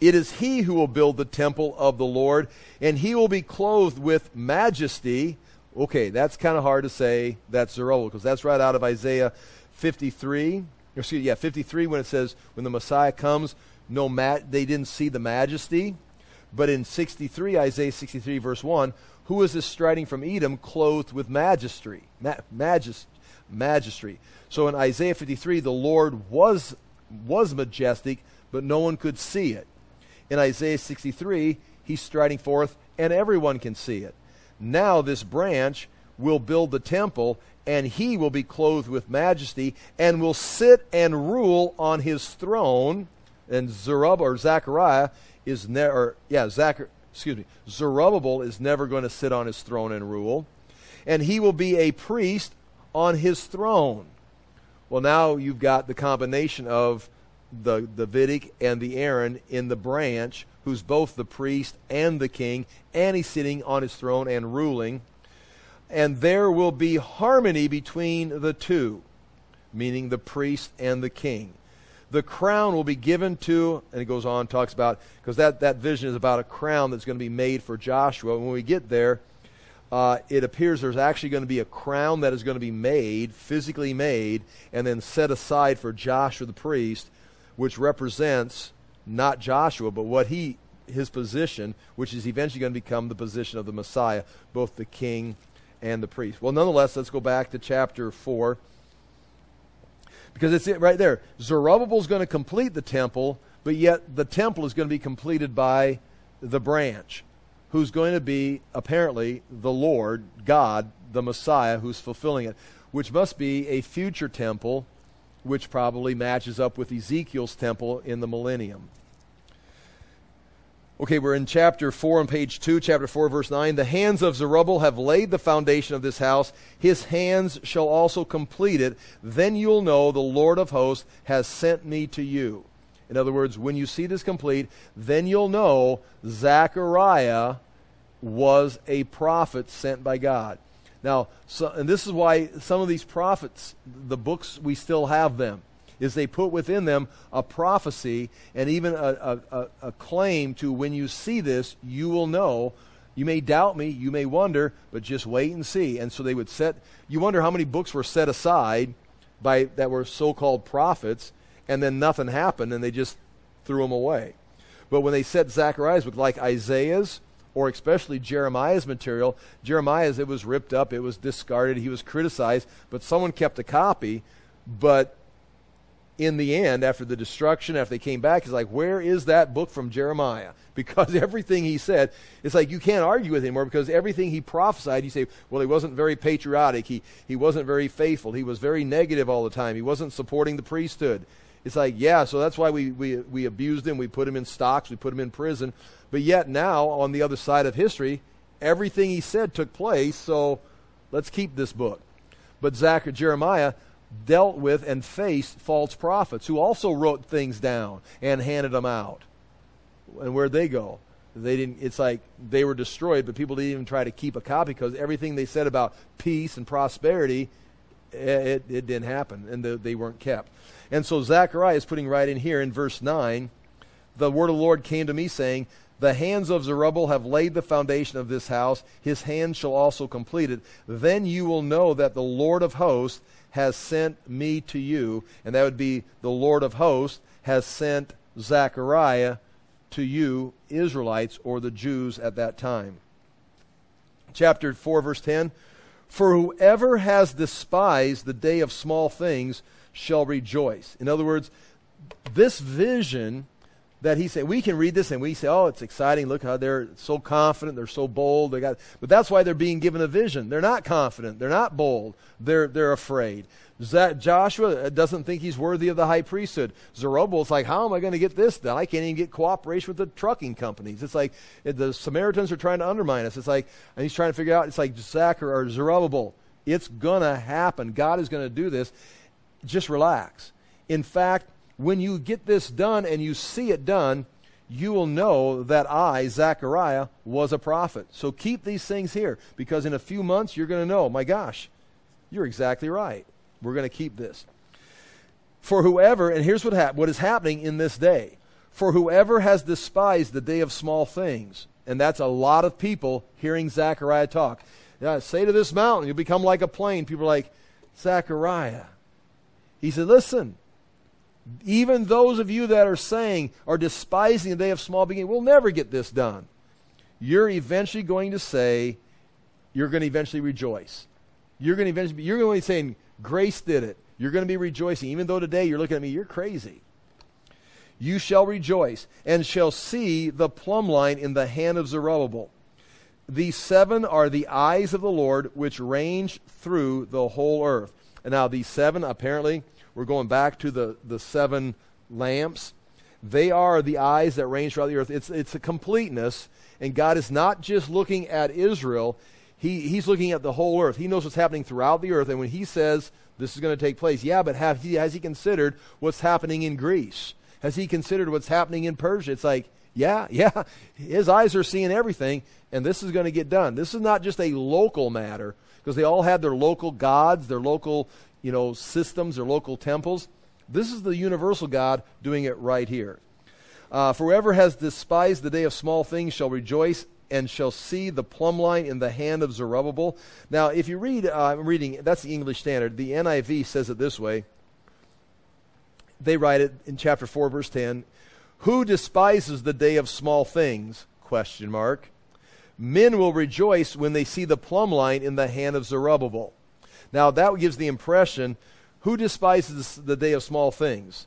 It is he who will build the temple of the Lord, and he will be clothed with majesty. Okay, that's kind of hard to say that's Zerubbabel, because that's right out of Isaiah 53. Excuse me, yeah, 53 when it says, when the Messiah comes, no ma- they didn't see the majesty. But in 63, Isaiah 63, verse 1, who is this striding from Edom clothed with majesty? Ma- magis- majesty. So in Isaiah 53, the Lord was, was majestic, but no one could see it. In Isaiah 63, he's striding forth, and everyone can see it. Now this branch will build the temple, and he will be clothed with majesty, and will sit and rule on his throne and Zerubbabel or Zechariah is never, yeah, Zach, excuse me, Zerubbabel is never going to sit on his throne and rule, and he will be a priest on his throne. Well, now you've got the combination of the Davidic and the Aaron in the branch, who's both the priest and the king, and he's sitting on his throne and ruling. And there will be harmony between the two, meaning the priest and the king the crown will be given to, and he goes on, talks about, because that, that vision is about a crown that's going to be made for Joshua. When we get there, uh, it appears there's actually going to be a crown that is going to be made, physically made, and then set aside for Joshua the priest, which represents not Joshua, but what he, his position, which is eventually going to become the position of the Messiah, both the king and the priest. Well, nonetheless, let's go back to chapter 4 because it's it right there. Zerubbabel is going to complete the temple, but yet the temple is going to be completed by the branch, who's going to be apparently the Lord, God, the Messiah, who's fulfilling it, which must be a future temple, which probably matches up with Ezekiel's temple in the millennium. Okay, we're in chapter 4 on page 2, chapter 4, verse 9. The hands of Zerubbabel have laid the foundation of this house. His hands shall also complete it. Then you'll know the Lord of hosts has sent me to you. In other words, when you see this complete, then you'll know Zechariah was a prophet sent by God. Now, so, and this is why some of these prophets, the books, we still have them is they put within them a prophecy and even a, a, a, claim to when you see this, you will know. You may doubt me, you may wonder, but just wait and see. And so they would set, you wonder how many books were set aside by that were so called prophets, and then nothing happened and they just threw them away. But when they set Zechariah's book, like Isaiah's, or especially Jeremiah's material, Jeremiah's, it was ripped up, it was discarded, he was criticized, but someone kept a copy. But in the end, after the destruction, after they came back, he's like, Where is that book from Jeremiah? Because everything he said, it's like you can't argue with him anymore because everything he prophesied, you say, Well, he wasn't very patriotic. He, he wasn't very faithful. He was very negative all the time. He wasn't supporting the priesthood. It's like, yeah, so that's why we, we, we abused him. We put him in stocks. We put him in prison. But yet now, on the other side of history, everything he said took place, so let's keep this book. But Zach, Jeremiah, dealt with and faced false prophets who also wrote things down and handed them out. And where'd they go? They didn't. It's like they were destroyed, but people didn't even try to keep a copy because everything they said about peace and prosperity, eh, it, it didn't happen, and the, they weren't kept. And so Zechariah is putting right in here in verse nine, the word of the Lord came to me saying, "The hands of Zerubbabel have laid the foundation of this house; his hands shall also complete it. Then you will know that the Lord of hosts." Has sent me to you, and that would be the Lord of hosts has sent Zechariah to you, Israelites, or the Jews at that time. Chapter 4, verse 10 For whoever has despised the day of small things shall rejoice. In other words, this vision that he said we can read this and we say oh it's exciting look how they're so confident they're so bold they got but that's why they're being given a vision they're not confident they're not bold they're they're afraid Joshua uh, doesn't think he's worthy of the high priesthood. Zerubbabel's like, how am I going to get this done? I can't even get cooperation with the trucking companies. It's like the Samaritans are trying to undermine us. It's like, and he's trying to figure out, it's like Zachar or Zerubbabel. It's going to happen. God is going to do this. Just relax. In fact, when you get this done and you see it done, you will know that I, Zechariah, was a prophet. So keep these things here because in a few months you're going to know, my gosh, you're exactly right. We're going to keep this. For whoever, and here's what, hap- what is happening in this day. For whoever has despised the day of small things, and that's a lot of people hearing Zechariah talk. Yeah, say to this mountain, you'll become like a plain. People are like, Zechariah. He said, listen, even those of you that are saying, are despising the day of small beginning, we'll never get this done. You're eventually going to say, you're going to eventually rejoice. You're going to eventually, you're going to be saying, Grace did it. You're going to be rejoicing. Even though today you're looking at me, you're crazy. You shall rejoice and shall see the plumb line in the hand of Zerubbabel. These seven are the eyes of the Lord which range through the whole earth. And now, these seven, apparently, we're going back to the, the seven lamps. They are the eyes that range throughout the earth. It's, it's a completeness, and God is not just looking at Israel, he, he's looking at the whole earth. He knows what's happening throughout the earth. And when he says this is going to take place, yeah, but have he, has he considered what's happening in Greece? Has he considered what's happening in Persia? It's like, yeah, yeah, his eyes are seeing everything, and this is going to get done. This is not just a local matter, because they all had their local gods, their local, you know, systems, or local temples. This is the universal God doing it right here. Uh, for whoever has despised the day of small things shall rejoice and shall see the plumb line in the hand of Zerubbabel. Now, if you read, uh, I'm reading, that's the English Standard. The NIV says it this way. They write it in chapter 4, verse 10. Who despises the day of small things? Question mark. Men will rejoice when they see the plumb line in the hand of Zerubbabel. Now, that gives the impression who despises the day of small things?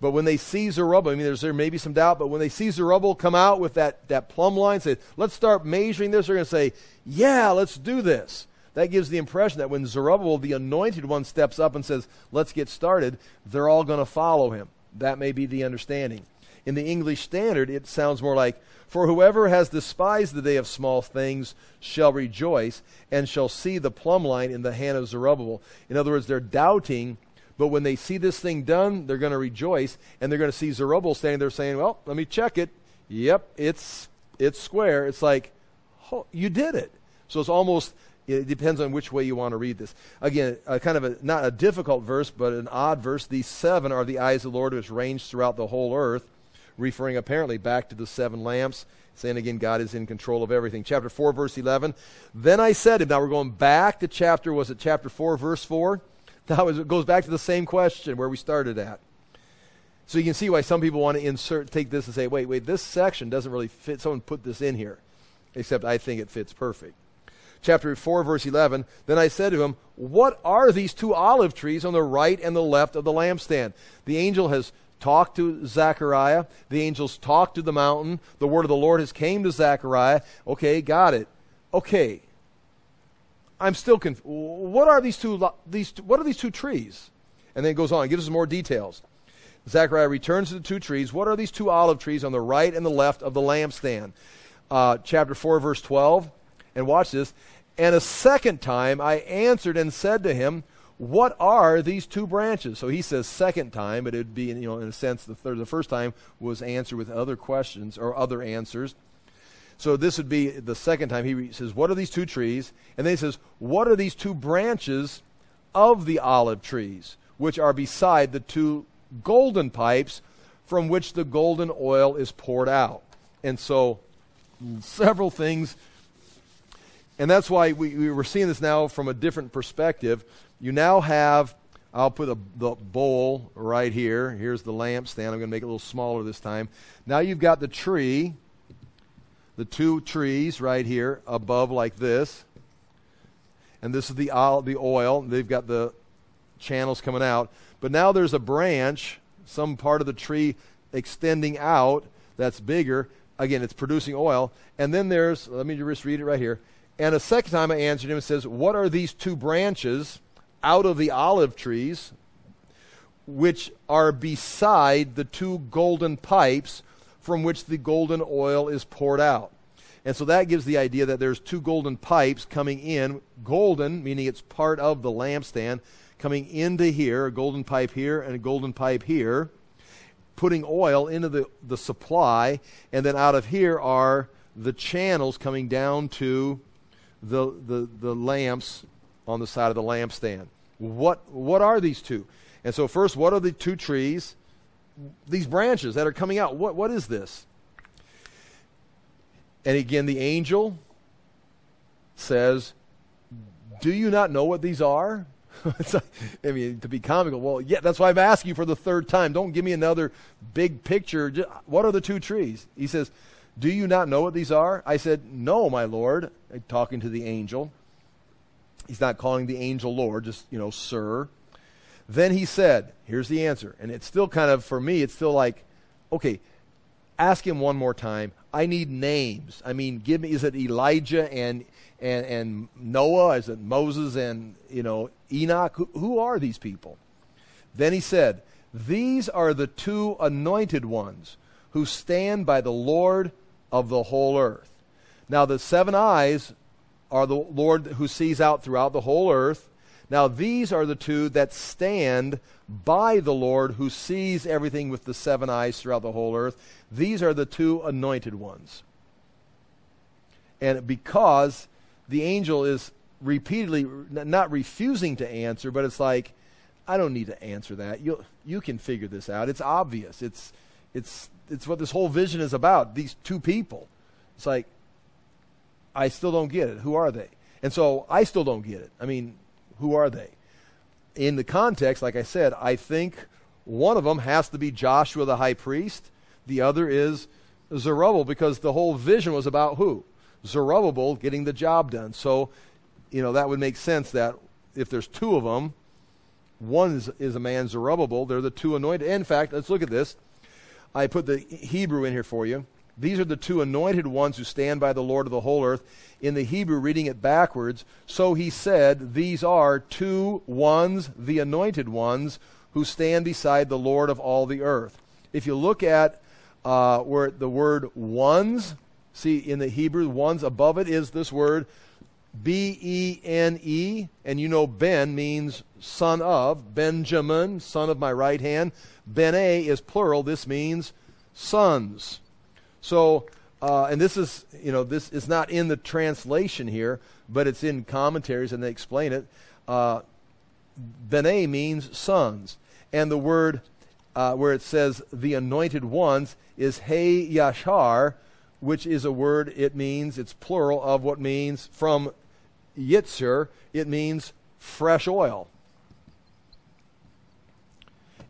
But when they see Zerubbabel, I mean, there's there may be some doubt, but when they see Zerubbabel come out with that, that plumb line, say, let's start measuring this, they're going to say, yeah, let's do this. That gives the impression that when Zerubbabel, the anointed one, steps up and says, let's get started, they're all going to follow him. That may be the understanding. In the English Standard, it sounds more like, For whoever has despised the day of small things shall rejoice and shall see the plumb line in the hand of Zerubbabel. In other words, they're doubting but when they see this thing done, they're going to rejoice, and they're going to see Zerubbabel standing there saying, "Well, let me check it. Yep, it's it's square. It's like, oh, you did it." So it's almost it depends on which way you want to read this. Again, kind of a not a difficult verse, but an odd verse. These seven are the eyes of the Lord which range throughout the whole earth, referring apparently back to the seven lamps saying again, God is in control of everything. Chapter 4, verse 11. Then I said to him, now we're going back to chapter, was it chapter 4, verse 4? That was, it goes back to the same question where we started at. So you can see why some people want to insert, take this and say, wait, wait, this section doesn't really fit. Someone put this in here. Except I think it fits perfect. Chapter 4, verse 11. Then I said to him, What are these two olive trees on the right and the left of the lampstand? The angel has talked to Zechariah. The angels talked to the mountain. The word of the Lord has came to Zechariah. Okay, got it. Okay, I'm still confused. What are these two, these, what are these two trees? And then it goes on, it gives us more details. Zechariah returns to the two trees. What are these two olive trees on the right and the left of the lampstand? Uh, chapter 4, verse 12. And watch this. And a second time I answered and said to him, What are these two branches? So he says second time, but it would be, you know, in a sense, the, third, the first time was answered with other questions or other answers. So this would be the second time he says, What are these two trees? And then he says, What are these two branches of the olive trees, which are beside the two golden pipes from which the golden oil is poured out? And so, several things. And that's why we, we were seeing this now from a different perspective. You now have I'll put a, the bowl right here. Here's the lampstand. I'm going to make it a little smaller this time. Now you've got the tree, the two trees right here above like this. And this is the, the oil. They've got the channels coming out. But now there's a branch, some part of the tree extending out that's bigger. Again, it's producing oil. And then there's, let me just read it right here. And a second time I answered him and says, What are these two branches out of the olive trees which are beside the two golden pipes from which the golden oil is poured out? And so that gives the idea that there's two golden pipes coming in, golden, meaning it's part of the lampstand, coming into here, a golden pipe here and a golden pipe here, putting oil into the, the supply, and then out of here are the channels coming down to the, the, the lamps on the side of the lampstand. What, what are these two? And so, first, what are the two trees? These branches that are coming out. What, what is this? And again, the angel says, Do you not know what these are? I mean, to be comical, well, yeah, that's why I'm asking you for the third time. Don't give me another big picture. Just, what are the two trees? He says, Do you not know what these are? I said, No, my Lord, talking to the angel. He's not calling the angel Lord, just, you know, sir. Then he said, Here's the answer. And it's still kind of, for me, it's still like, okay, ask him one more time. I need names. I mean, give me, is it Elijah and and, and Noah? Is it Moses and, you know, Enoch? Who, who are these people? Then he said, These are the two anointed ones who stand by the Lord of the whole earth. Now, the seven eyes are the Lord who sees out throughout the whole earth. Now, these are the two that stand by the Lord who sees everything with the seven eyes throughout the whole earth. These are the two anointed ones. And because the angel is repeatedly not refusing to answer, but it's like, I don't need to answer that. You you can figure this out. It's obvious. It's it's it's what this whole vision is about. These two people. It's like I still don't get it. Who are they? And so I still don't get it. I mean, who are they? In the context, like I said, I think one of them has to be Joshua the high priest. The other is Zerubbabel because the whole vision was about who? Zerubbabel getting the job done. So, you know, that would make sense that if there's two of them, one is, is a man Zerubbabel. They're the two anointed. In fact, let's look at this. I put the Hebrew in here for you. These are the two anointed ones who stand by the Lord of the whole earth. In the Hebrew, reading it backwards, so he said, These are two ones, the anointed ones, who stand beside the Lord of all the earth. If you look at uh, where the word ones See, in the Hebrew, ones above it is this word B E N E, and you know Ben means son of, Benjamin, son of my right hand. Bene is plural. This means sons. So, uh, and this is, you know, this is not in the translation here, but it's in commentaries and they explain it. Uh, Bene means sons. And the word uh, where it says the anointed ones is Hey Yashar, which is a word, it means, it's plural of what means from Yitzer, it means fresh oil.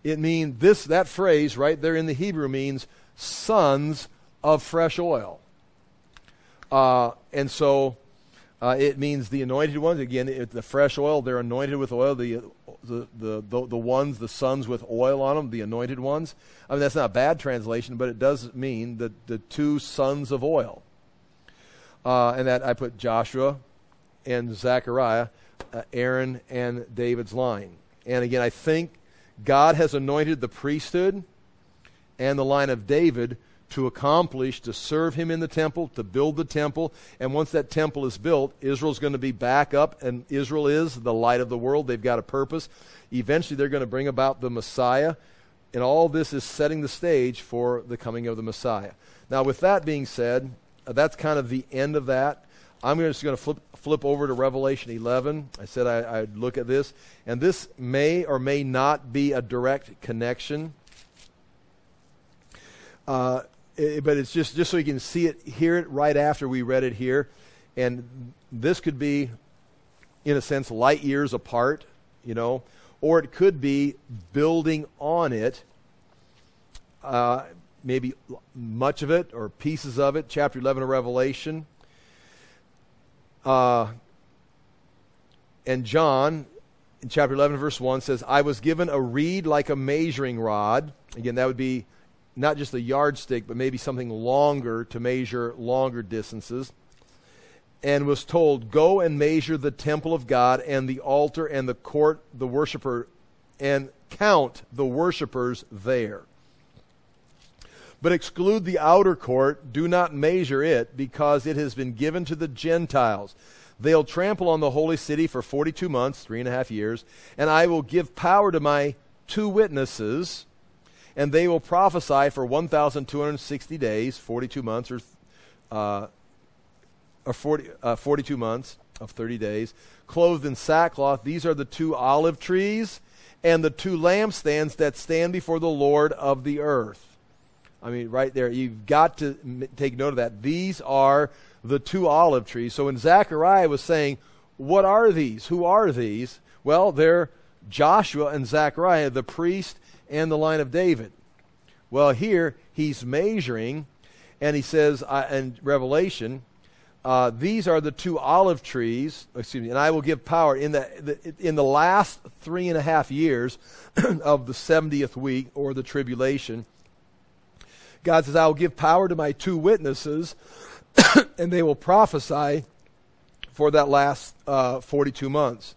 It means this, that phrase right there in the Hebrew means sons of fresh oil. Uh, and so uh, it means the anointed ones. Again, it, the fresh oil, they're anointed with oil. The, the, the, the, the ones, the sons with oil on them, the anointed ones. I mean, that's not a bad translation, but it does mean the, the two sons of oil. Uh, and that I put Joshua and Zechariah, uh, Aaron and David's line. And again, I think God has anointed the priesthood and the line of David to accomplish, to serve him in the temple, to build the temple. And once that temple is built, Israel's going to be back up, and Israel is the light of the world. They've got a purpose. Eventually, they're going to bring about the Messiah. And all this is setting the stage for the coming of the Messiah. Now, with that being said, uh, that's kind of the end of that. I'm just going to flip, flip over to Revelation 11. I said I, I'd look at this. And this may or may not be a direct connection. Uh, it, but it's just just so you can see it, hear it right after we read it here, and this could be, in a sense, light years apart, you know, or it could be building on it. Uh, maybe much of it or pieces of it. Chapter 11 of Revelation. Uh, and John, in chapter 11, verse 1, says, I was given a reed like a measuring rod. Again, that would be not just a yardstick, but maybe something longer to measure longer distances. And was told, Go and measure the temple of God and the altar and the court, the worshiper, and count the worshippers there. But exclude the outer court, do not measure it, because it has been given to the Gentiles. They'll trample on the holy city for 42 months, three and a half years, and I will give power to my two witnesses, and they will prophesy for 1,260 days, 42 months, or, uh, or 40, uh, 42 months of 30 days, clothed in sackcloth. These are the two olive trees and the two lampstands that stand before the Lord of the earth. I mean, right there, you've got to m- take note of that. These are the two olive trees. So when Zechariah was saying, What are these? Who are these? Well, they're Joshua and Zechariah, the priest and the line of David. Well, here he's measuring, and he says uh, in Revelation, uh, these are the two olive trees, excuse me, and I will give power in the, the, in the last three and a half years of the 70th week or the tribulation. God says, I will give power to my two witnesses and they will prophesy for that last uh, 42 months.